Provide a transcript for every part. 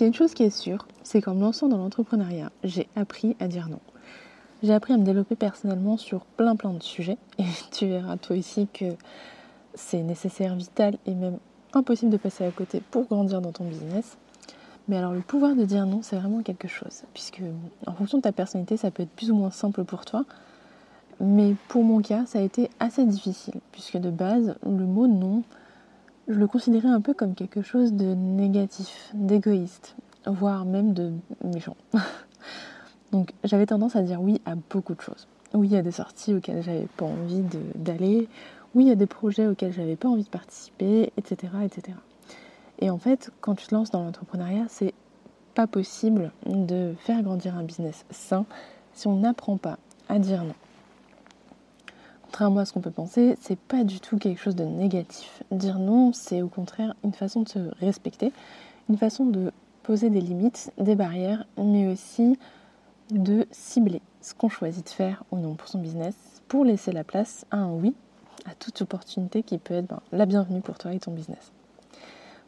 S'il y une chose qui est sûre, c'est qu'en me lançant dans l'entrepreneuriat, j'ai appris à dire non. J'ai appris à me développer personnellement sur plein plein de sujets et tu verras toi aussi que c'est nécessaire, vital et même impossible de passer à côté pour grandir dans ton business. Mais alors le pouvoir de dire non, c'est vraiment quelque chose, puisque en fonction de ta personnalité, ça peut être plus ou moins simple pour toi. Mais pour mon cas, ça a été assez difficile, puisque de base, le mot non, je le considérais un peu comme quelque chose de négatif, d'égoïste, voire même de méchant. Donc j'avais tendance à dire oui à beaucoup de choses. Oui à des sorties auxquelles j'avais pas envie d'aller, oui à des projets auxquels j'avais pas envie de participer, etc., etc. Et en fait, quand tu te lances dans l'entrepreneuriat, c'est pas possible de faire grandir un business sain si on n'apprend pas à dire non. Contrairement à ce qu'on peut penser, c'est pas du tout quelque chose de négatif. Dire non, c'est au contraire une façon de se respecter, une façon de poser des limites, des barrières, mais aussi de cibler ce qu'on choisit de faire ou non pour son business pour laisser la place à un oui à toute opportunité qui peut être ben, la bienvenue pour toi et ton business.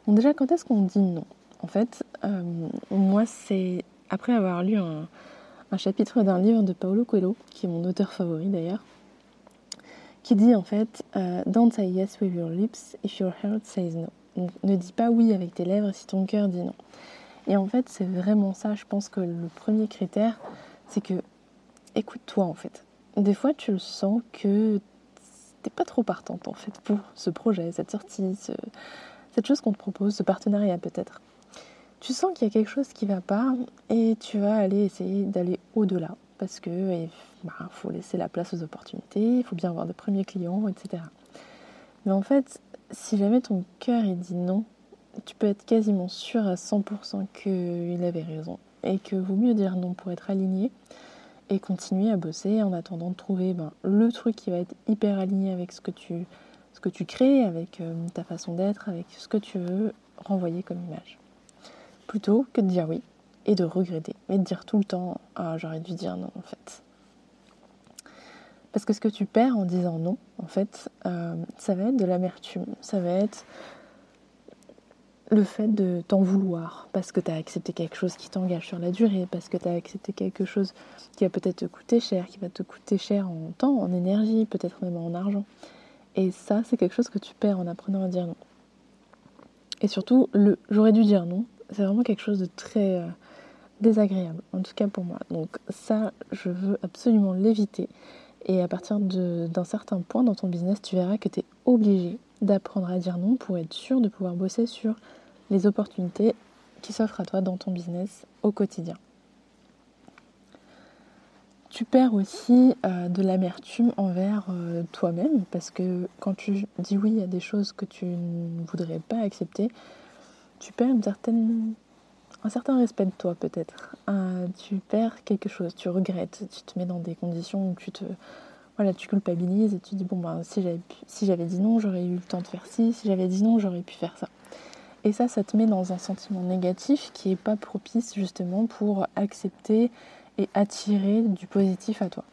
Bon déjà quand est-ce qu'on dit non? En fait, euh, moi c'est après avoir lu un, un chapitre d'un livre de Paolo Coelho, qui est mon auteur favori d'ailleurs, qui dit en fait euh, Don't say yes with your lips if your heart says no. Donc, ne dis pas oui avec tes lèvres si ton cœur dit non. Et en fait, c'est vraiment ça. Je pense que le premier critère, c'est que écoute-toi en fait. Des fois, tu le sens que t'es pas trop partante en fait pour ce projet, cette sortie, cette chose qu'on te propose, ce partenariat peut-être. Tu sens qu'il y a quelque chose qui va pas et tu vas aller essayer d'aller au-delà parce que bah, faut laisser la place aux opportunités, il faut bien avoir de premiers clients, etc. Mais en fait, si jamais ton cœur dit non, tu peux être quasiment sûr à 100% qu'il avait raison et que vaut mieux dire non pour être aligné et continuer à bosser en attendant de trouver ben, le truc qui va être hyper aligné avec ce que tu, ce que tu crées, avec euh, ta façon d'être, avec ce que tu veux renvoyer comme image. Plutôt que de dire oui et de regretter et de dire tout le temps ah j'aurais dû dire non en fait. Parce que ce que tu perds en disant non, en fait, euh, ça va être de l'amertume, ça va être le fait de t'en vouloir parce que tu as accepté quelque chose qui t'engage sur la durée, parce que tu as accepté quelque chose qui va peut-être te coûter cher, qui va te coûter cher en temps, en énergie, peut-être même en argent. Et ça, c'est quelque chose que tu perds en apprenant à dire non. Et surtout, le j'aurais dû dire non, c'est vraiment quelque chose de très euh, désagréable, en tout cas pour moi. Donc ça, je veux absolument l'éviter. Et à partir d'un certain point dans ton business, tu verras que tu es obligé d'apprendre à dire non pour être sûr de pouvoir bosser sur les opportunités qui s'offrent à toi dans ton business au quotidien. Tu perds aussi euh, de l'amertume envers euh, toi-même parce que quand tu dis oui à des choses que tu ne voudrais pas accepter, tu perds une certaine un certain respect de toi peut-être. Euh, tu perds quelque chose, tu regrettes, tu te mets dans des conditions où tu te voilà, tu culpabilises et tu dis bon ben si j'avais si j'avais dit non, j'aurais eu le temps de faire ci, si j'avais dit non, j'aurais pu faire ça. Et ça, ça te met dans un sentiment négatif qui n'est pas propice justement pour accepter et attirer du positif à toi.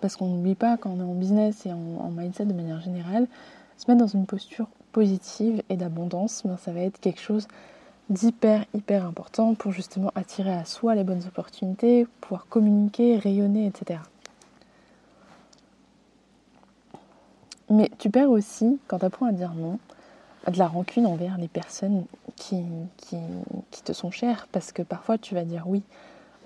Parce qu'on n'oublie pas quand on est en business et en, mindset de manière générale, se mettre dans une posture positive et d'abondance, ben, ça va être quelque chose d'hyper hyper important pour justement attirer à soi les bonnes opportunités, pouvoir communiquer, rayonner, etc. Mais tu perds aussi, quand tu apprends à dire non, de la rancune envers les personnes qui, qui, te sont chères, parce que parfois tu vas dire oui,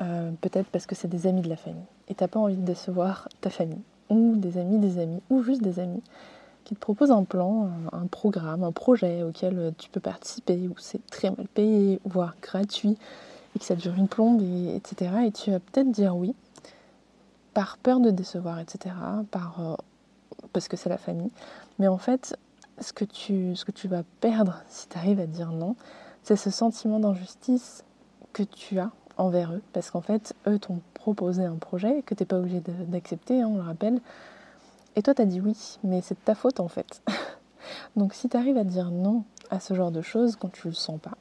euh, peut-être parce que c'est des amis de la famille, et t'as pas envie de décevoir ta famille ou des amis des amis ou juste des amis qui te proposent un plan, un, programme, un projet auquel tu peux participer, où c'est très mal payé, voire gratuit, et que ça dure une plombe, et, etc. Et tu vas peut-être dire oui, par peur de décevoir, etc., par, euh, parce que c'est la famille. Mais en fait, ce que tu, ce que tu vas perdre si tu arrives à dire non, c'est ce sentiment d'injustice que tu as envers eux, parce qu'en fait, eux t'ont proposé un projet que tu n'es pas obligé d'accepter, hein, on le rappelle, et toi, tu as dit oui, mais c'est de ta faute en fait. Donc si tu arrives à dire non à ce genre de choses quand tu le sens pas,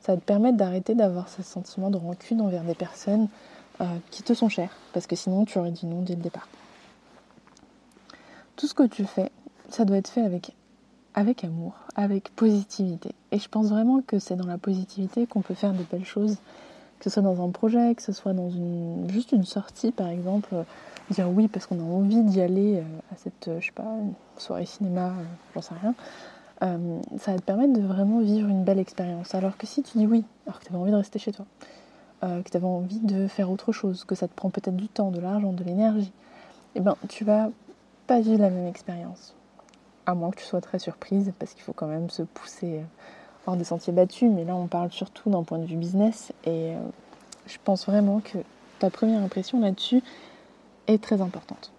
ça va te permettre d'arrêter d'avoir ce sentiment de rancune envers des personnes euh, qui te sont chères, parce que sinon tu aurais dit non dès le départ. Tout ce que tu fais, ça doit être fait avec amour, avec positivité. Et je pense vraiment que c'est dans la positivité qu'on peut faire de belles choses, que ce soit dans un projet, que ce soit dans une, juste une sortie par exemple dire oui parce qu'on a envie d'y aller euh, à cette, euh, je sais pas, soirée cinéma, euh, j'en sais rien, ça va te permettre de vraiment vivre une belle expérience. Alors que si tu dis oui, alors que tu avais envie de rester chez toi, que tu avais envie de faire autre chose, que ça te prend peut-être du temps, de l'argent, de l'énergie, eh ben tu vas pas vivre la même expérience. À moins que tu sois très surprise, parce qu'il faut quand même se pousser des sentiers battus, mais là on parle surtout d'un point de vue business, et je pense vraiment que ta première impression là-dessus, est très importante.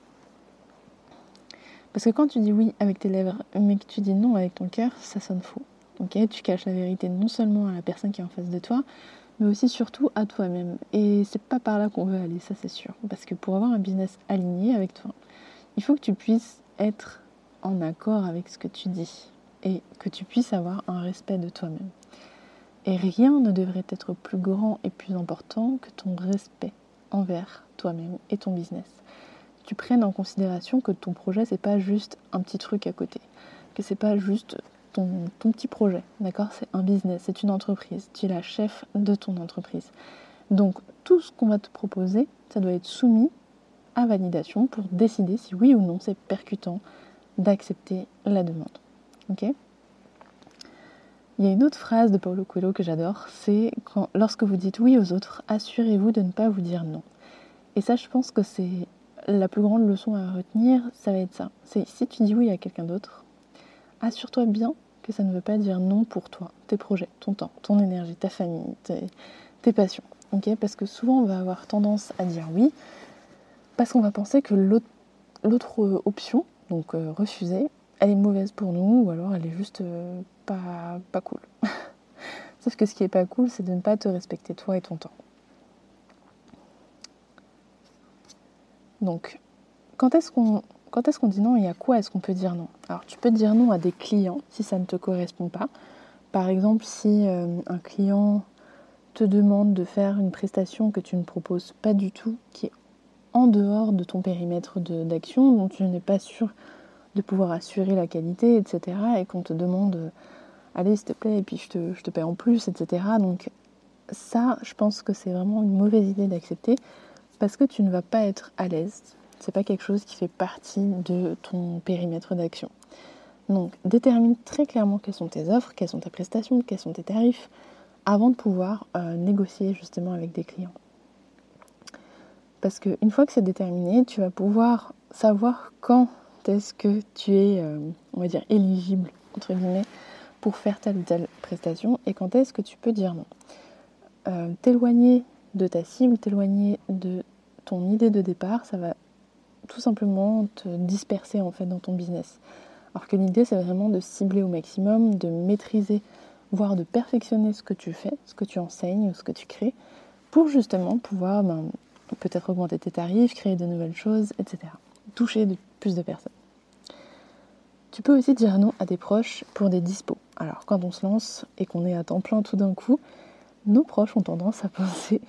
Parce que quand tu dis oui avec tes lèvres, mais que tu dis non avec ton cœur, ça sonne faux. Ok, tu caches la vérité non seulement à la personne qui est en face de toi, mais aussi surtout à toi-même. Et c'est pas par là qu'on veut aller, ça c'est sûr. Parce que pour avoir un business aligné avec toi, il faut que tu puisses être en accord avec ce que tu dis et que tu puisses avoir un respect de toi-même. Et rien ne devrait être plus grand et plus important que ton respect envers toi-même et ton business. Tu prennes en considération que ton projet, c'est pas juste un petit truc à côté, que c'est pas juste ton, petit projet, d'accord? C'est un business, c'est une entreprise, tu es la chef de ton entreprise. Donc tout ce qu'on va te proposer, ça doit être soumis à validation pour décider si oui ou non c'est percutant d'accepter la demande. Ok il y a une autre phrase de Paulo Coelho que j'adore, c'est lorsque vous dites oui aux autres, assurez-vous de ne pas vous dire non. Et ça, je pense que c'est la plus grande leçon à retenir, ça va être ça. C'est si tu dis oui à quelqu'un d'autre, assure-toi bien que ça ne veut pas dire non pour toi, tes projets, ton temps, ton énergie, ta famille, tes, passions. parce que souvent, on va avoir tendance à dire oui, parce qu'on va penser que l'autre option, donc euh, refuser, elle est mauvaise pour nous, ou alors elle est juste euh, pas, pas cool. Sauf que ce qui est pas cool, c'est de ne pas te respecter toi et ton temps. Donc, quand est-ce qu'on dit non et à quoi est-ce qu'on peut dire non? Alors, tu peux dire non à des clients si ça ne te correspond pas. Par exemple, si euh, un client te demande de faire une prestation que tu ne proposes pas du tout, qui est en dehors de ton périmètre d'action, dont tu n'es pas sûr de pouvoir assurer la qualité, etc. Et qu'on te demande, euh, allez s'il te plaît, et puis je te, je te paie en plus, etc. Donc ça, je pense que c'est vraiment une mauvaise idée d'accepter parce que tu ne vas pas être à l'aise. C'est pas quelque chose qui fait partie de ton périmètre d'action. Donc détermine très clairement quelles sont tes offres, quelles sont tes prestations, quels sont tes tarifs, avant de pouvoir euh, négocier justement avec des clients. Parce qu'une fois que c'est déterminé, tu vas pouvoir savoir quand est-ce que tu es, euh, on va éligible, entre guillemets, pour faire telle ou telle prestation et quand est-ce que tu peux dire non. Euh, t'éloigner de ta cible, t'éloigner de ton idée de départ, ça va tout simplement te disperser en fait dans ton business. Alors que l'idée c'est vraiment de cibler au maximum, de maîtriser, voire de perfectionner ce que tu fais, ce que tu enseignes ou ce que tu crées, pour justement pouvoir ben, peut-être augmenter tes tarifs, créer de nouvelles choses, etc. Toucher de plus de personnes. Tu peux aussi dire non à des proches pour des dispos. Alors quand on se lance et qu'on est à temps plein tout d'un coup, nos proches ont tendance à penser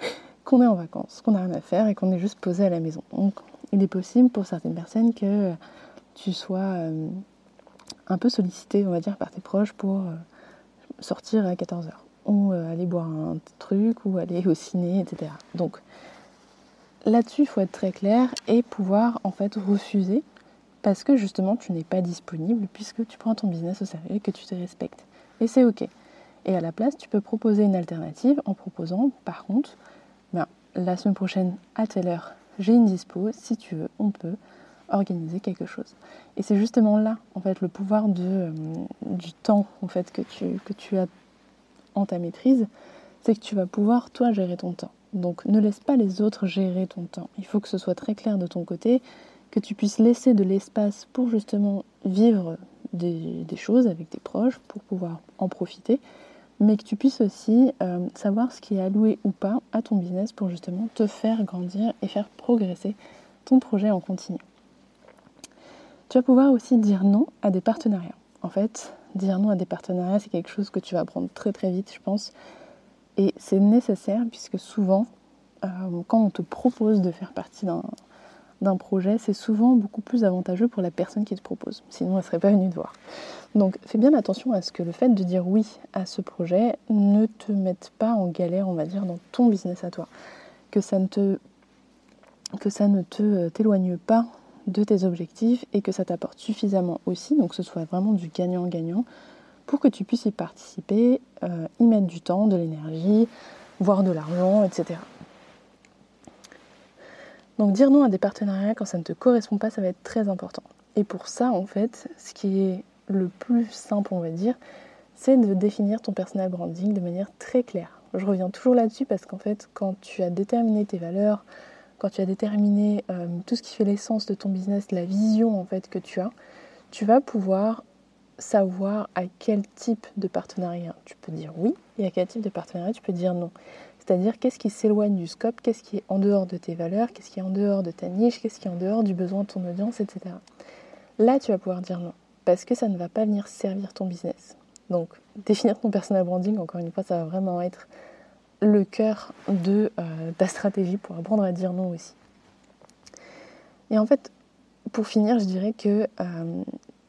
qu'on est en vacances, qu'on n'a rien à faire et qu'on est juste posé à la maison. Donc il est possible pour certaines personnes que tu sois euh, un peu sollicité, on va dire, par tes proches pour euh, sortir à 14h ou euh, aller boire un truc ou aller au ciné, etc. Donc là-dessus, il faut être très clair et pouvoir en fait refuser parce que justement tu n'es pas disponible puisque tu prends ton business au sérieux et que tu te respectes. Et c'est ok. Et à la place, tu peux proposer une alternative en proposant, par contre, ben, la semaine prochaine à telle heure, j'ai une dispo, si tu veux, on peut organiser quelque chose. Et c'est justement là, en fait, le pouvoir euh, du temps, en fait, que tu as en ta maîtrise, c'est que tu vas pouvoir, toi, gérer ton temps. Donc ne laisse pas les autres gérer ton temps. Il faut que ce soit très clair de ton côté, que tu puisses laisser de l'espace pour justement vivre des, choses avec tes proches, pour pouvoir en profiter, mais que tu puisses aussi euh, savoir ce qui est alloué ou pas à ton business pour justement te faire grandir et faire progresser ton projet en continu. Tu vas pouvoir aussi dire non à des partenariats. En fait, dire non à des partenariats, c'est quelque chose que tu vas apprendre très très vite, je pense. Et c'est nécessaire puisque souvent, euh, quand on te propose de faire partie d'un projet, c'est souvent beaucoup plus avantageux pour la personne qui te propose. Sinon, elle ne serait pas venue te voir. Donc, fais bien attention à ce que le fait de dire oui à ce projet ne te mette pas en galère, on va dire, dans ton business à toi. Que ça ne te, que ça ne te euh, t'éloigne pas de tes objectifs et que ça t'apporte suffisamment aussi, donc que ce soit vraiment du gagnant-gagnant pour que tu puisses y participer, euh, y mettre du temps, de l'énergie, voire de l'argent, etc. Donc dire non à des partenariats quand ça ne te correspond pas, ça va être très important. Et pour ça, en fait, ce qui est le plus simple, on va dire, c'est de définir ton personal branding de manière très claire. Je reviens toujours là-dessus parce qu'en fait, quand tu as déterminé tes valeurs, quand tu as déterminé euh, tout ce qui fait l'essence de ton business, la vision en fait que tu as, tu vas pouvoir savoir à quel type de partenariat tu peux dire oui et à quel type de partenariat tu peux dire non. C'est-à-dire qu'est-ce qui s'éloigne du scope, qu'est-ce qui est en dehors de tes valeurs, qu'est-ce qui est en dehors de ta niche, qu'est-ce qui est en dehors du besoin de ton audience, etc. Là, tu vas pouvoir dire non parce que ça ne va pas venir servir ton business. Donc, définir ton personal branding, encore une fois, ça va vraiment être le cœur de euh, ta stratégie pour apprendre à dire non aussi. Et en fait, pour finir, je dirais que euh,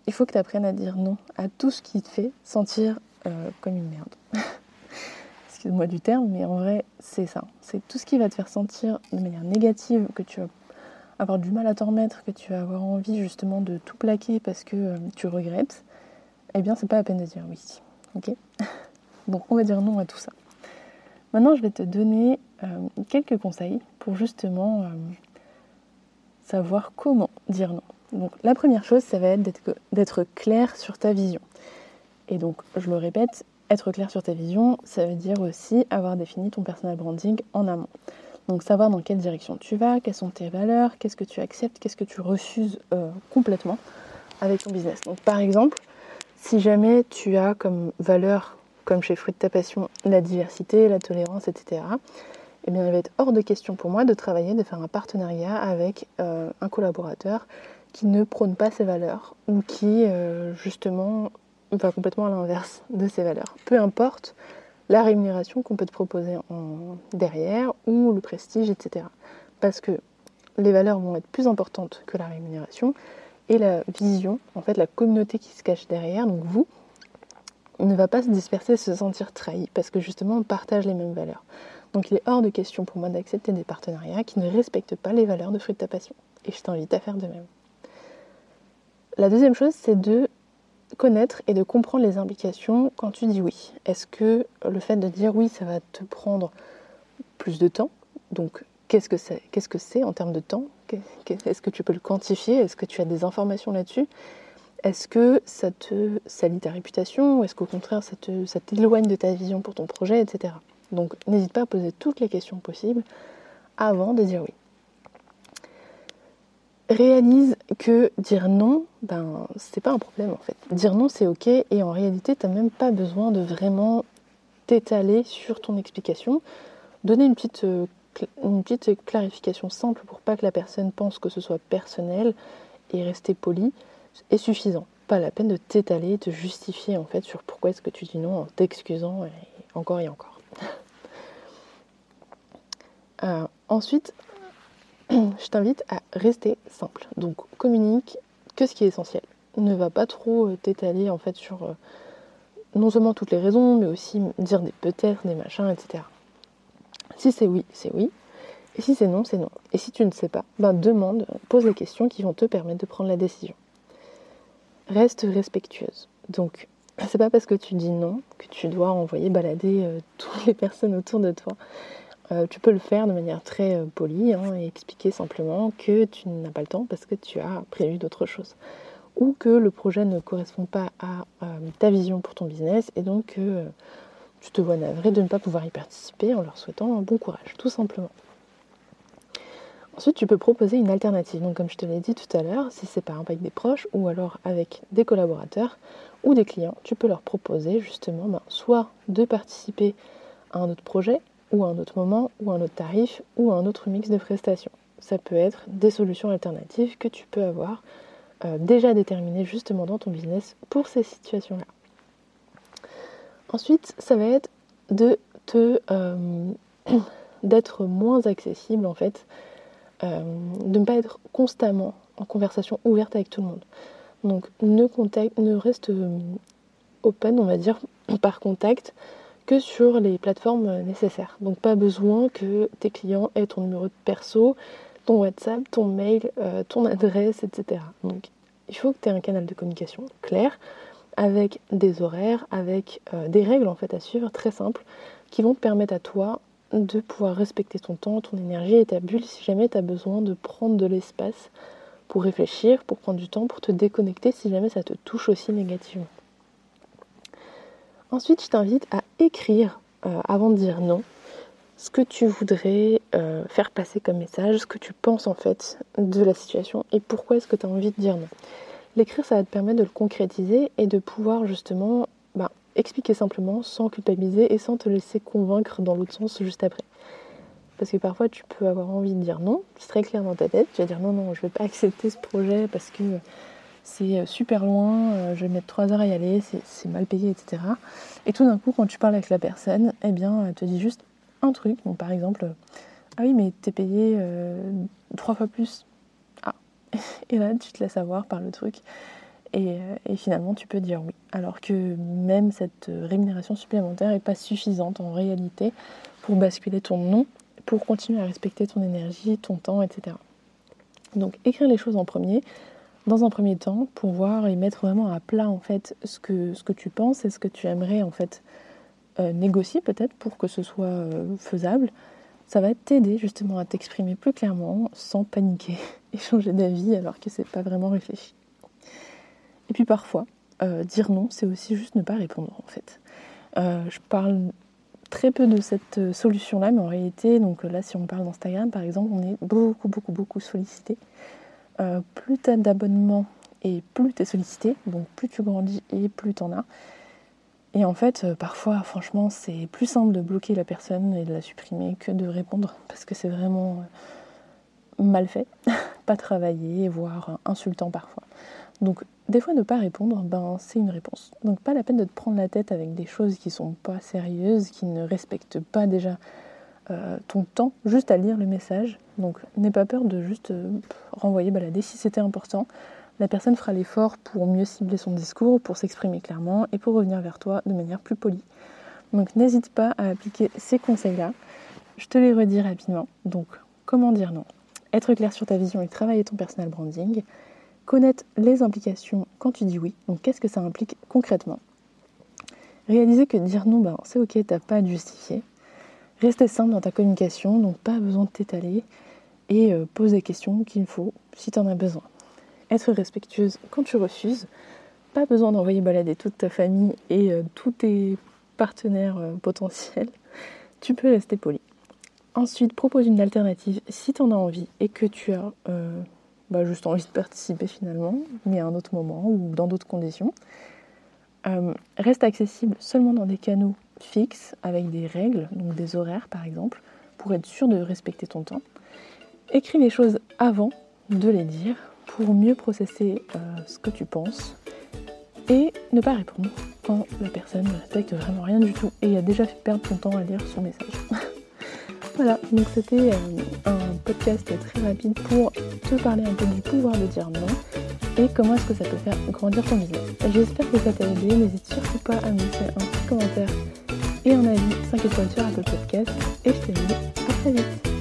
il faut que tu apprennes à dire non à tout ce qui te fait sentir euh, comme une merde. Excuse-moi du terme, mais en vrai, c'est ça. C'est tout ce qui va te faire sentir de manière négative, que tu vas avoir du mal à t'en remettre, que tu vas avoir envie justement de tout plaquer parce que euh, tu regrettes. Eh bien, c'est pas la peine de dire oui. Ok? Donc, on va dire non à tout ça. Maintenant, je vais te donner euh, quelques conseils pour justement savoir comment dire non. Donc la première chose, ça va être d'être clair sur ta vision. Et donc, je le répète, être clair sur ta vision, ça veut dire aussi avoir défini ton personal branding en amont. Donc savoir dans quelle direction tu vas, quelles sont tes valeurs, qu'est-ce que tu acceptes, qu'est-ce que tu refuses euh, complètement avec ton business. Donc par exemple, si jamais tu as comme valeur, comme chez Fruit de ta passion, la diversité, la tolérance, etc., eh bien il va être hors de question pour moi de travailler, de faire un partenariat avec euh, un collaborateur qui ne prône pas ses valeurs ou qui euh, justement va complètement à l'inverse de ses valeurs. Peu importe la rémunération qu'on peut te proposer en derrière ou le prestige, etc. Parce que les valeurs vont être plus importantes que la rémunération et la vision, en fait la communauté qui se cache derrière, donc vous, ne va pas se disperser, se sentir trahi parce que justement on partage les mêmes valeurs. Donc il est hors de question pour moi d'accepter des partenariats qui ne respectent pas les valeurs de fruit de ta passion. Et je t'invite à faire de même. La deuxième chose, c'est de connaître et de comprendre les implications quand tu dis oui. Est-ce que le fait de dire oui, ça va te prendre plus de temps? Donc, qu'est-ce que c'est que en termes de temps? Est-ce que tu peux le quantifier? Est-ce que tu as des informations là-dessus? Est-ce que ça te ta réputation est-ce qu'au contraire, ça, ça t'éloigne de ta vision pour ton projet, etc. Donc, n'hésite pas à poser toutes les questions possibles avant de dire oui réalise que dire non, ben c'est pas un problème en fait. Dire non c'est ok et en réalité t'as même pas besoin de vraiment t'étaler sur ton explication. Donner une petite, euh, une petite clarification simple pour pas que la personne pense que ce soit personnel et rester poli est suffisant. Pas la peine de t'étaler, de justifier en fait sur pourquoi est-ce que tu dis non en t'excusant encore et encore. Euh, ensuite, je t'invite à rester simple. Donc communique que ce qui est essentiel. Ne va pas trop euh, t'étaler en fait sur euh, non seulement toutes les raisons, mais aussi dire des peut-être, des machins, etc. Si c'est oui, c'est oui. Et si c'est non, c'est non. Et si tu ne sais pas, ben demande, pose les questions qui vont te permettre de prendre la décision. Reste respectueuse. Donc, c'est pas parce que tu dis non que tu dois envoyer balader euh, toutes les personnes autour de toi euh, tu peux le faire de manière très euh, polie hein, et expliquer simplement que tu n'as pas le temps parce que tu as prévu d'autres choses. Ou que le projet ne correspond pas à ta vision pour ton business et donc que tu te vois navré de ne pas pouvoir y participer en leur souhaitant un bon courage, tout simplement. Ensuite, tu peux proposer une alternative. Donc, comme je te l'ai dit tout à l'heure, si c'est par exemple avec des proches ou alors avec des collaborateurs ou des clients, tu peux leur proposer justement ben, soit de participer à un autre projet ou à un autre moment ou à un autre tarif ou à un autre mix de prestations. Ça peut être des solutions alternatives que tu peux avoir euh, déjà déterminées justement dans ton business pour ces situations-là. Ensuite, ça va être de te euh, d'être moins accessible en fait euh, de ne pas être constamment en conversation ouverte avec tout le monde. Donc ne, ne reste open, on va dire, par contact que sur les plateformes nécessaires. Donc pas besoin que tes clients aient ton numéro de perso, ton WhatsApp, ton mail, euh, ton adresse, etc. Donc il faut que tu aies un canal de communication clair, avec des horaires, avec des règles en fait à suivre très simples, qui vont te permettre à toi de pouvoir respecter ton temps, ton énergie et ta bulle si jamais tu as besoin de prendre de l'espace pour réfléchir, pour prendre du temps, pour te déconnecter si jamais ça te touche aussi négativement. Ensuite, je t'invite à écrire euh, avant de dire non ce que tu voudrais euh, faire passer comme message, ce que tu penses en fait de la situation et pourquoi est-ce que tu as envie de dire non. L'écrire, ça va te permettre de le concrétiser et de pouvoir justement bah, expliquer simplement sans culpabiliser et sans te laisser convaincre dans l'autre sens juste après. Parce que parfois tu peux avoir envie de dire non, c'est très clair dans ta tête, tu vas dire non, non, je ne vais pas accepter ce projet parce que c'est euh, super loin, euh, je vais mettre trois heures à y aller, c'est mal payé, etc. Et tout d'un coup, quand tu parles avec la personne, eh bien, elle te dit juste un truc. Par exemple, ah oui, mais t'es payé euh, trois fois plus. Ah, et là, tu te laisses avoir par le truc. Euh, et, finalement tu peux dire oui. Alors que même cette rémunération supplémentaire n'est pas suffisante en réalité pour basculer ton nom, pour continuer à respecter ton énergie, ton temps, etc. Donc écrire les choses en premier, dans un premier temps, pour voir et mettre vraiment à plat en fait ce que, ce que tu penses et ce que tu aimerais en fait euh, négocier peut-être pour que ce soit euh, faisable. Ça va t'aider justement à t'exprimer plus clairement sans paniquer et changer d'avis alors que c'est pas vraiment réfléchi. Et puis parfois, euh, dire non, c'est aussi juste ne pas répondre en fait. Je parle très peu de cette solution-là, mais en réalité, donc là, si on parle d'Instagram par exemple, on est beaucoup, beaucoup, beaucoup sollicité. Plus tu as d'abonnements et plus tu es sollicité, donc plus tu grandis et plus tu en as. Et en fait, parfois, franchement, c'est plus simple de bloquer la personne et de la supprimer que de répondre, parce que c'est vraiment mal fait, pas travaillé, voire insultant parfois. Donc des fois ne pas répondre, ben c'est une réponse. Donc pas la peine de te prendre la tête avec des choses qui sont pas sérieuses, qui ne respectent pas déjà euh, ton temps, juste à lire le message. Donc n'aie pas peur de juste euh, renvoyer balader si c'était important. La personne fera l'effort pour mieux cibler son discours, pour s'exprimer clairement et pour revenir vers toi de manière plus polie. Donc n'hésite pas à appliquer ces conseils-là. Je te les redis rapidement. Donc comment dire non? Être clair sur ta vision et travailler ton personal branding connaître les implications quand tu dis oui, donc qu'est-ce que ça implique concrètement? Réaliser que dire non, ben, c'est ok, t'as pas à justifier. Rester simple dans ta communication, donc pas besoin de t'étaler et euh, pose des questions qu'il faut si tu en as besoin. Être respectueuse quand tu refuses, pas besoin d'envoyer balader toute ta famille et euh, tous tes partenaires euh, potentiels, tu peux rester poli. Ensuite, propose une alternative si tu en as envie et que tu as bah, juste envie de participer finalement, mais à un autre moment ou dans d'autres conditions. Reste accessible seulement dans des canaux fixes avec des règles, donc des horaires par exemple, pour être sûr de respecter ton temps. Écris les choses avant de les dire pour mieux processer euh, ce que tu penses et ne pas répondre quand la personne ne respecte vraiment rien du tout et a déjà fait perdre ton temps à lire son message. Voilà, donc c'était euh, un podcast très rapide pour te parler un peu du pouvoir de dire non et comment est-ce que ça peut faire grandir ton business. J'espère que ça t'a aidé, n'hésite surtout pas à me laisser un petit commentaire et un avis 5 étoiles sur Apple Podcast et je te dis à très vite